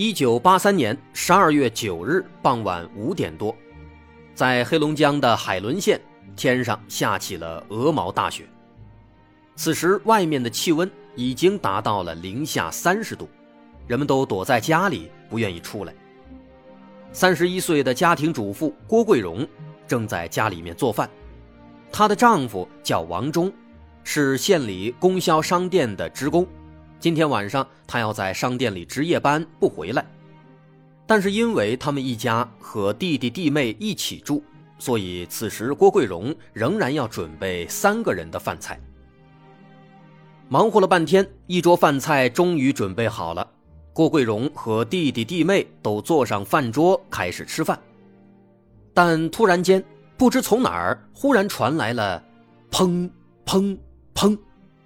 一九八三年十二月九日傍晚五点多，在黑龙江的海伦县，天上下起了鹅毛大雪。此时，外面的气温已经达到了零下三十度，人们都躲在家里，不愿意出来。三十一岁的家庭主妇郭桂荣正在家里面做饭，她的丈夫叫王忠，是县里供销商店的职工。今天晚上他要在商店里值夜班不回来，但是因为他们一家和弟弟弟妹一起住，所以此时郭桂荣仍然要准备三个人的饭菜。忙活了半天，一桌饭菜终于准备好了，郭桂荣和弟弟弟妹都坐上饭桌开始吃饭。但突然间，不知从哪儿忽然传来了“砰砰砰”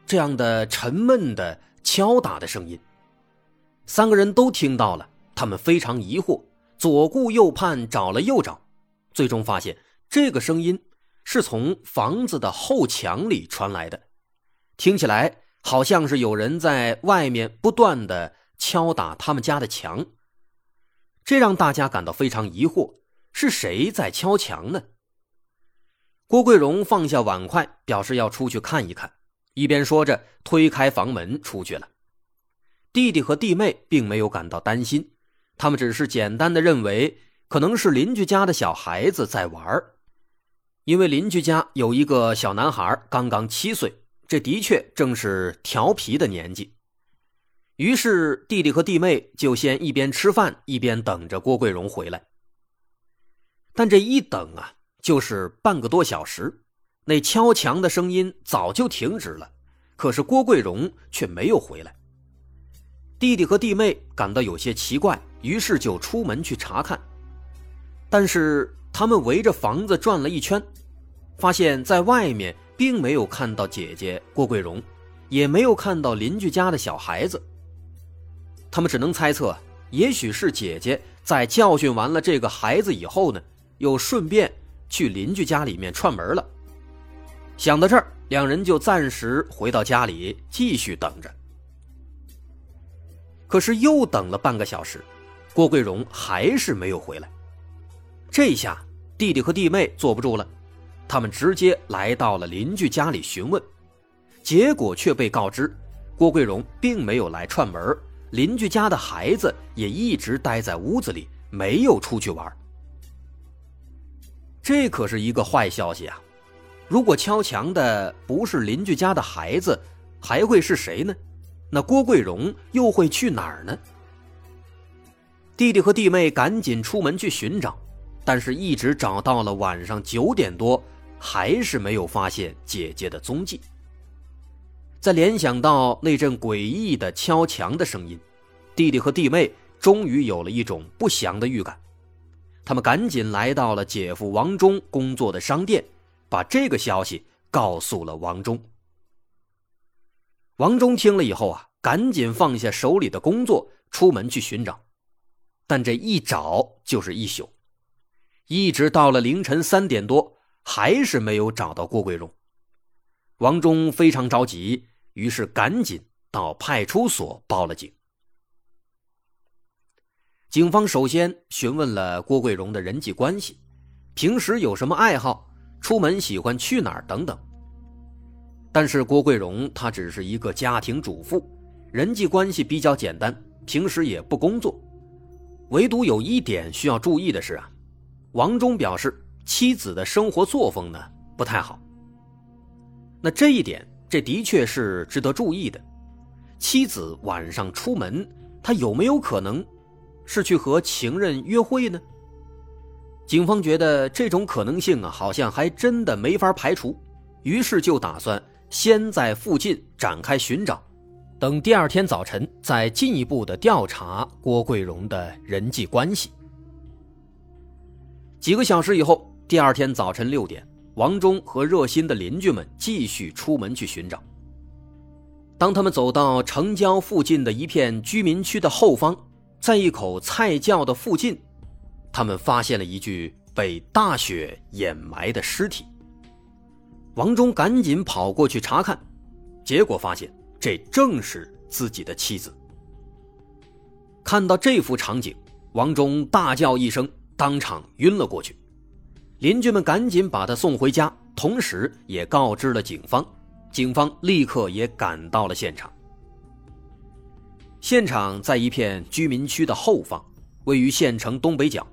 这样的沉闷的。敲打的声音，三个人都听到了。他们非常疑惑，左顾右盼，找了又找，最终发现这个声音是从房子的后墙里传来的，听起来好像是有人在外面不断的敲打他们家的墙。这让大家感到非常疑惑：是谁在敲墙呢？郭桂荣放下碗筷，表示要出去看一看。一边说着，推开房门出去了。弟弟和弟妹并没有感到担心，他们只是简单的认为可能是邻居家的小孩子在玩因为邻居家有一个小男孩，刚刚七岁，这的确正是调皮的年纪。于是弟弟和弟妹就先一边吃饭一边等着郭桂荣回来。但这一等啊，就是半个多小时。那敲墙的声音早就停止了，可是郭桂荣却没有回来。弟弟和弟妹感到有些奇怪，于是就出门去查看。但是他们围着房子转了一圈，发现在外面并没有看到姐姐郭桂荣，也没有看到邻居家的小孩子。他们只能猜测，也许是姐姐在教训完了这个孩子以后呢，又顺便去邻居家里面串门了。想到这儿，两人就暂时回到家里继续等着。可是又等了半个小时，郭桂荣还是没有回来。这下弟弟和弟妹坐不住了，他们直接来到了邻居家里询问，结果却被告知，郭桂荣并没有来串门，邻居家的孩子也一直待在屋子里，没有出去玩。这可是一个坏消息啊！如果敲墙的不是邻居家的孩子，还会是谁呢？那郭桂荣又会去哪儿呢？弟弟和弟妹赶紧出门去寻找，但是一直找到了晚上九点多，还是没有发现姐姐的踪迹。再联想到那阵诡异的敲墙的声音，弟弟和弟妹终于有了一种不祥的预感。他们赶紧来到了姐夫王忠工作的商店。把这个消息告诉了王忠。王忠听了以后啊，赶紧放下手里的工作，出门去寻找。但这一找就是一宿，一直到了凌晨三点多，还是没有找到郭桂荣。王忠非常着急，于是赶紧到派出所报了警。警方首先询问了郭桂荣的人际关系，平时有什么爱好。出门喜欢去哪儿等等。但是郭桂荣她只是一个家庭主妇，人际关系比较简单，平时也不工作。唯独有一点需要注意的是啊，王忠表示妻子的生活作风呢不太好。那这一点，这的确是值得注意的。妻子晚上出门，他有没有可能是去和情人约会呢？警方觉得这种可能性啊，好像还真的没法排除，于是就打算先在附近展开寻找，等第二天早晨再进一步的调查郭桂荣的人际关系。几个小时以后，第二天早晨六点，王忠和热心的邻居们继续出门去寻找。当他们走到城郊附近的一片居民区的后方，在一口菜窖的附近，他们发现了一具被大雪掩埋的尸体。王忠赶紧跑过去查看，结果发现这正是自己的妻子。看到这幅场景，王忠大叫一声，当场晕了过去。邻居们赶紧把他送回家，同时也告知了警方。警方立刻也赶到了现场。现场在一片居民区的后方，位于县城东北角，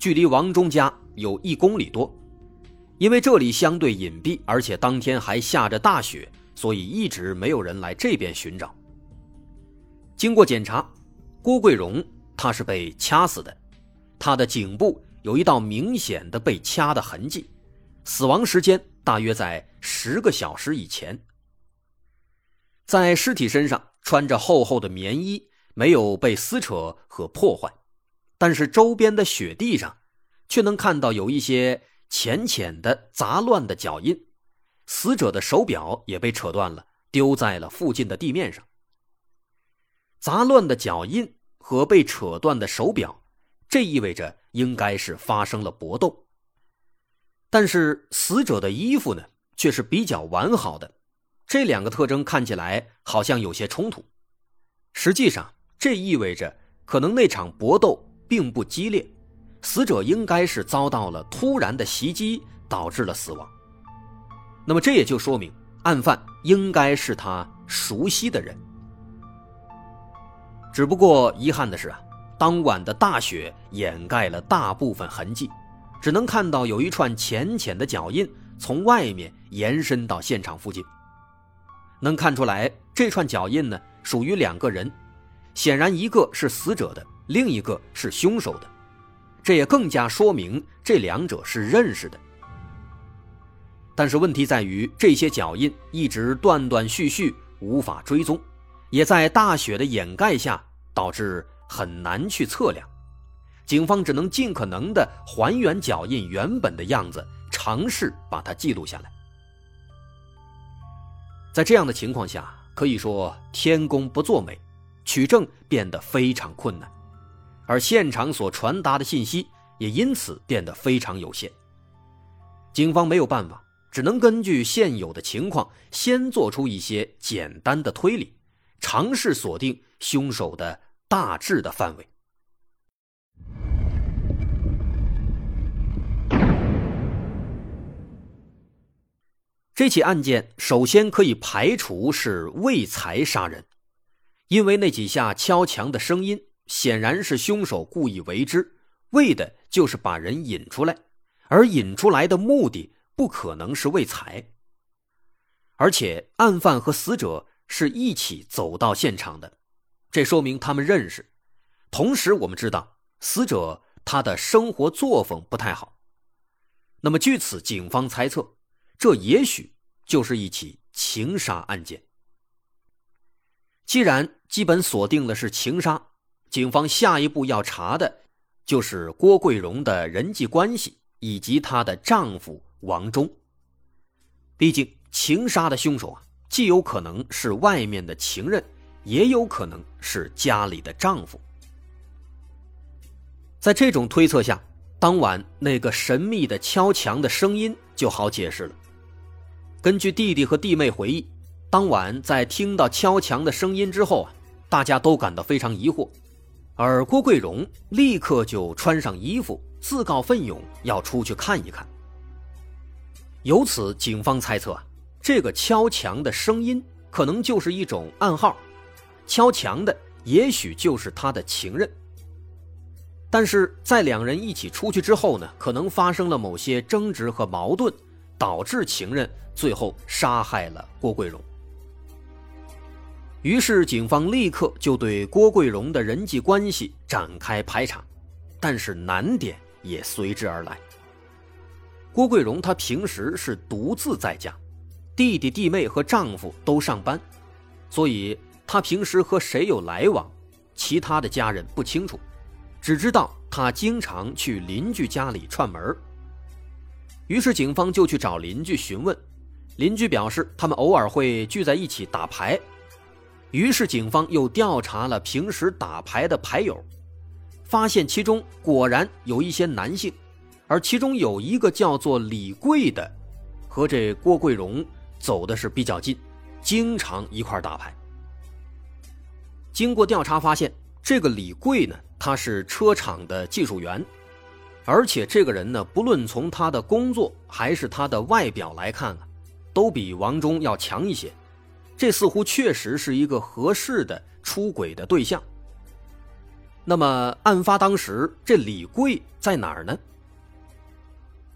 距离王忠家有一公里多。因为这里相对隐蔽，而且当天还下着大雪，所以一直没有人来这边寻找。经过检查，郭桂荣他是被掐死的，他的颈部有一道明显的被掐的痕迹，死亡时间大约在十个小时以前。在尸体身上穿着厚厚的棉衣，没有被撕扯和破坏，但是周边的雪地上，却能看到有一些。浅浅的杂乱的脚印，死者的手表也被扯断了，丢在了附近的地面上。杂乱的脚印和被扯断的手表，这意味着应该是发生了搏斗。但是死者的衣服呢，却是比较完好的，这两个特征看起来好像有些冲突。实际上，这意味着可能那场搏斗并不激烈。死者应该是遭到了突然的袭击，导致了死亡。那么这也就说明，案犯应该是他熟悉的人。只不过遗憾的是啊，当晚的大雪掩盖了大部分痕迹，只能看到有一串浅浅的脚印从外面延伸到现场附近。能看出来，这串脚印呢属于两个人，显然一个是死者的，另一个是凶手的。这也更加说明这两者是认识的，但是问题在于这些脚印一直断断续续，无法追踪，也在大雪的掩盖下导致很难去测量。警方只能尽可能的还原脚印原本的样子，尝试把它记录下来。在这样的情况下，可以说天公不作美，取证变得非常困难。而现场所传达的信息也因此变得非常有限。警方没有办法，只能根据现有的情况，先做出一些简单的推理，尝试锁定凶手的大致的范围。这起案件首先可以排除是为财杀人，因为那几下敲墙的声音。显然是凶手故意为之，为的就是把人引出来，而引出来的目的不可能是为财。而且案犯和死者是一起走到现场的，这说明他们认识。同时，我们知道死者他的生活作风不太好。那么，据此，警方猜测，这也许就是一起情杀案件。既然基本锁定的是情杀。警方下一步要查的，就是郭桂荣的人际关系以及她的丈夫王忠。毕竟情杀的凶手啊，既有可能是外面的情人，也有可能是家里的丈夫。在这种推测下，当晚那个神秘的敲墙的声音就好解释了。根据弟弟和弟妹回忆，当晚在听到敲墙的声音之后啊，大家都感到非常疑惑。而郭桂荣立刻就穿上衣服，自告奋勇要出去看一看。由此，警方猜测，这个敲墙的声音可能就是一种暗号，敲墙的也许就是他的情人。但是在两人一起出去之后呢，可能发生了某些争执和矛盾，导致情人最后杀害了郭桂荣。于是，警方立刻就对郭桂荣的人际关系展开排查，但是难点也随之而来。郭桂荣她平时是独自在家，弟弟弟妹和丈夫都上班，所以他平时和谁有来往，其他的家人不清楚，只知道他经常去邻居家里串门于是警方就去找邻居询问，邻居表示他们偶尔会聚在一起打牌。于是警方又调查了平时打牌的牌友，发现其中果然有一些男性，而其中有一个叫做李贵的，和这郭桂荣走的是比较近，经常一块打牌。经过调查发现，这个李贵呢，他是车厂的技术员，而且这个人呢，不论从他的工作还是他的外表来看啊，都比王忠要强一些。这似乎确实是一个合适的出轨的对象。那么，案发当时，这李贵在哪儿呢？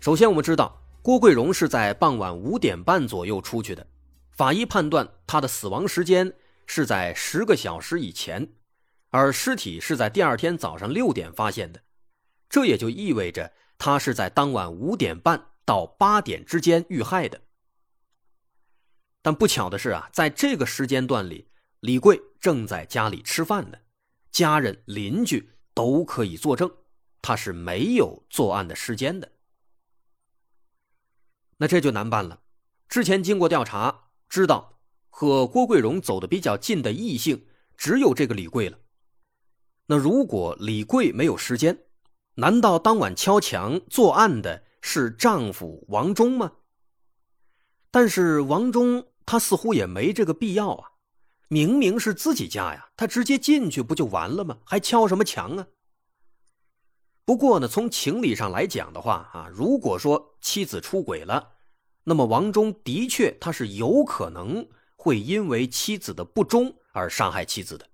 首先，我们知道郭桂荣是在傍晚五点半左右出去的，法医判断他的死亡时间是在十个小时以前，而尸体是在第二天早上六点发现的，这也就意味着他是在当晚五点半到八点之间遇害的。但不巧的是啊，在这个时间段里，李贵正在家里吃饭呢，家人、邻居都可以作证，他是没有作案的时间的。那这就难办了。之前经过调查，知道和郭桂荣走的比较近的异性只有这个李贵了。那如果李贵没有时间，难道当晚敲墙作案的是丈夫王忠吗？但是王忠。他似乎也没这个必要啊，明明是自己家呀，他直接进去不就完了吗？还敲什么墙啊？不过呢，从情理上来讲的话啊，如果说妻子出轨了，那么王忠的确他是有可能会因为妻子的不忠而伤害妻子的，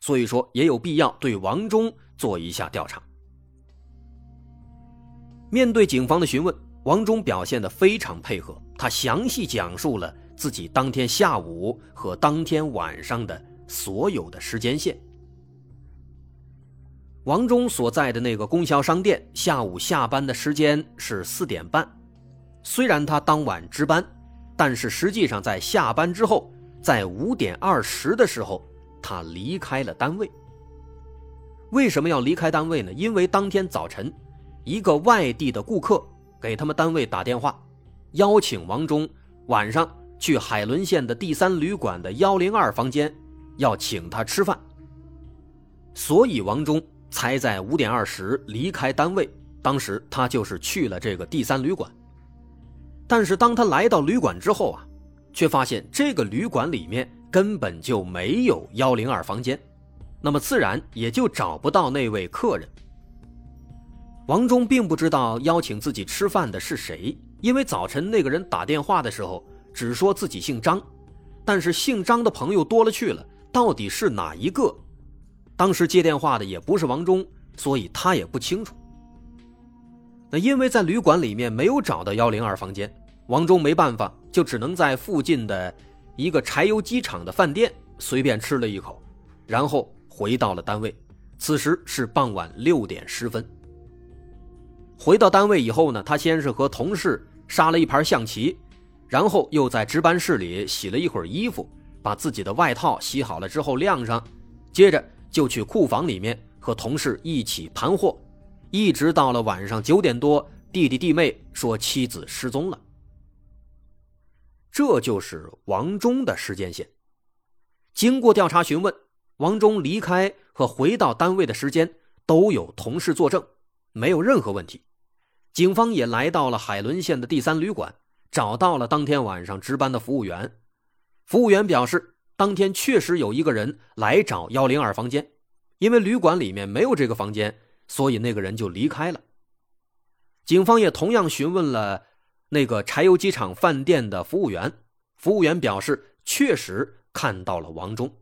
所以说也有必要对王忠做一下调查。面对警方的询问，王忠表现的非常配合，他详细讲述了。自己当天下午和当天晚上的所有的时间线。王忠所在的那个供销商店下午下班的时间是四点半，虽然他当晚值班，但是实际上在下班之后，在五点二十的时候，他离开了单位。为什么要离开单位呢？因为当天早晨，一个外地的顾客给他们单位打电话，邀请王忠晚上。去海伦县的第三旅馆的幺零二房间，要请他吃饭。所以王忠才在五点二十离开单位。当时他就是去了这个第三旅馆。但是当他来到旅馆之后啊，却发现这个旅馆里面根本就没有幺零二房间，那么自然也就找不到那位客人。王忠并不知道邀请自己吃饭的是谁，因为早晨那个人打电话的时候。只说自己姓张，但是姓张的朋友多了去了，到底是哪一个？当时接电话的也不是王忠，所以他也不清楚。那因为在旅馆里面没有找到幺零二房间，王忠没办法，就只能在附近的一个柴油机厂的饭店随便吃了一口，然后回到了单位。此时是傍晚六点十分。回到单位以后呢，他先是和同事杀了一盘象棋。然后又在值班室里洗了一会儿衣服，把自己的外套洗好了之后晾上，接着就去库房里面和同事一起盘货，一直到了晚上九点多，弟弟弟妹说妻子失踪了。这就是王忠的时间线。经过调查询问，王忠离开和回到单位的时间都有同事作证，没有任何问题。警方也来到了海伦县的第三旅馆。找到了当天晚上值班的服务员，服务员表示，当天确实有一个人来找幺零二房间，因为旅馆里面没有这个房间，所以那个人就离开了。警方也同样询问了那个柴油机厂饭店的服务员，服务员表示确实看到了王忠。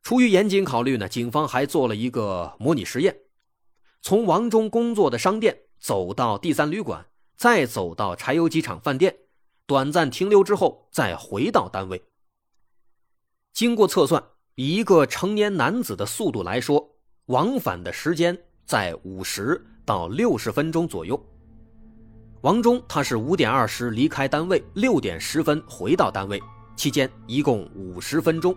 出于严谨考虑呢，警方还做了一个模拟实验，从王忠工作的商店走到第三旅馆。再走到柴油机厂饭店，短暂停留之后，再回到单位。经过测算，以一个成年男子的速度来说，往返的时间在五十到六十分钟左右。王忠他是五点二十离开单位，六点十分回到单位，期间一共五十分钟，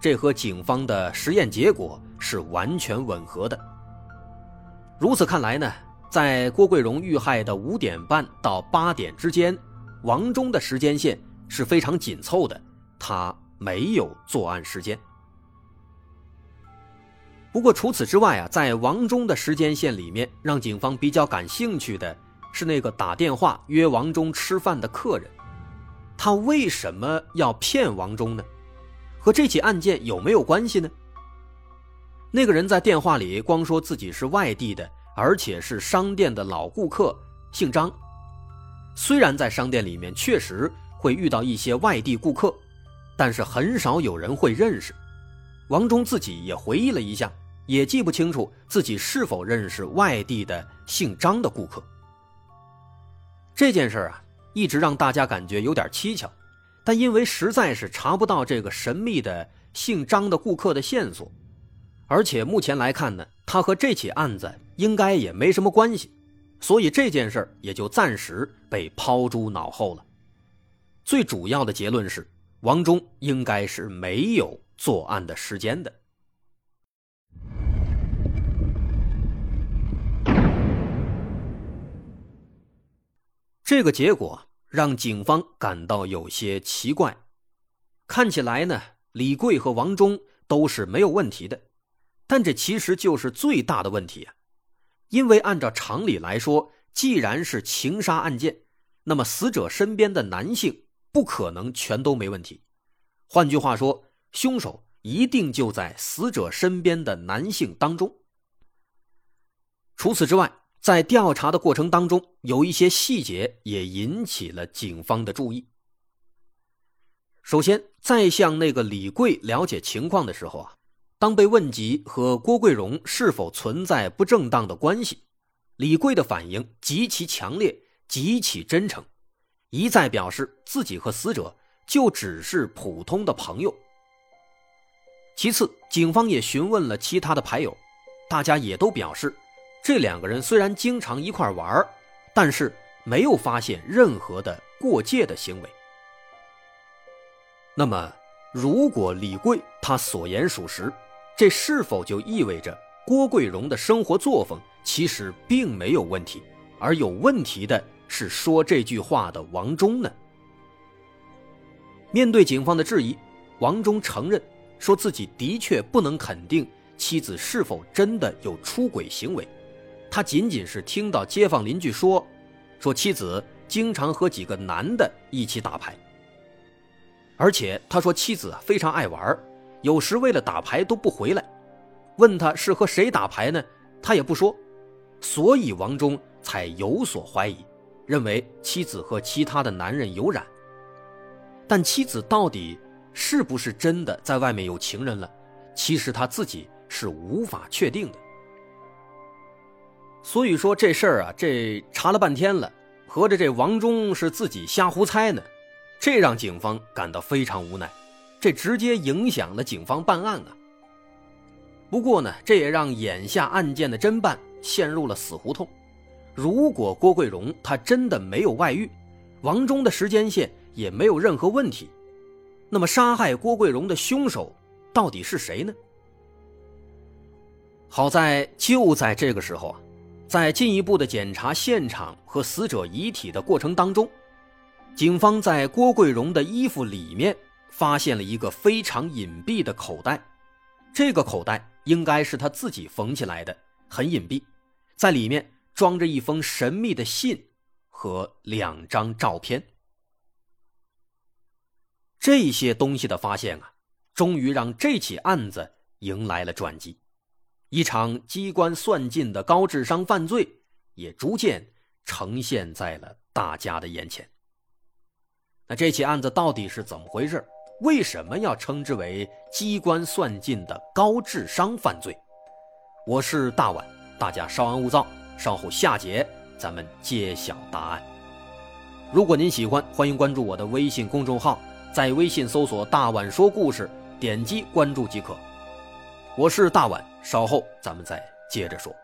这和警方的实验结果是完全吻合的。如此看来呢，在郭桂荣遇害的五点半到八点之间，王忠的时间线是非常紧凑的，他没有作案时间。不过除此之外啊，在王忠的时间线里面，让警方比较感兴趣的是那个打电话约王忠吃饭的客人，他为什么要骗王忠呢？和这起案件有没有关系呢？那个人在电话里光说自己是外地的，而且是商店的老顾客，姓张。虽然在商店里面确实会遇到一些外地顾客，但是很少有人会认识。王忠自己也回忆了一下。也记不清楚自己是否认识外地的姓张的顾客。这件事啊，一直让大家感觉有点蹊跷，但因为实在是查不到这个神秘的姓张的顾客的线索，而且目前来看呢，他和这起案子应该也没什么关系，所以这件事也就暂时被抛诸脑后了。最主要的结论是，王忠应该是没有作案的时间的。这个结果让警方感到有些奇怪。看起来呢，李贵和王忠都是没有问题的，但这其实就是最大的问题啊！因为按照常理来说，既然是情杀案件，那么死者身边的男性不可能全都没问题。换句话说，凶手一定就在死者身边的男性当中。除此之外，在调查的过程当中，有一些细节也引起了警方的注意。首先，在向那个李贵了解情况的时候啊，当被问及和郭桂荣是否存在不正当的关系，李贵的反应极其强烈，极其真诚，一再表示自己和死者就只是普通的朋友。其次，警方也询问了其他的牌友，大家也都表示。这两个人虽然经常一块玩但是没有发现任何的过界的行为。那么，如果李贵他所言属实，这是否就意味着郭桂荣的生活作风其实并没有问题，而有问题的是说这句话的王忠呢？面对警方的质疑，王忠承认说自己的确不能肯定妻子是否真的有出轨行为。他仅仅是听到街坊邻居说，说妻子经常和几个男的一起打牌，而且他说妻子非常爱玩，有时为了打牌都不回来。问他是和谁打牌呢？他也不说，所以王忠才有所怀疑，认为妻子和其他的男人有染。但妻子到底是不是真的在外面有情人了？其实他自己是无法确定的。所以说这事儿啊，这查了半天了，合着这王忠是自己瞎胡猜呢，这让警方感到非常无奈，这直接影响了警方办案啊。不过呢，这也让眼下案件的侦办陷入了死胡同。如果郭桂荣他真的没有外遇，王忠的时间线也没有任何问题，那么杀害郭桂荣的凶手到底是谁呢？好在就在这个时候啊。在进一步的检查现场和死者遗体的过程当中，警方在郭桂荣的衣服里面发现了一个非常隐蔽的口袋，这个口袋应该是他自己缝起来的，很隐蔽，在里面装着一封神秘的信和两张照片。这些东西的发现啊，终于让这起案子迎来了转机。一场机关算尽的高智商犯罪，也逐渐呈现在了大家的眼前。那这起案子到底是怎么回事？为什么要称之为机关算尽的高智商犯罪？我是大碗，大家稍安勿躁，稍后下节咱们揭晓答案。如果您喜欢，欢迎关注我的微信公众号，在微信搜索“大碗说故事”，点击关注即可。我是大碗。稍后咱们再接着说。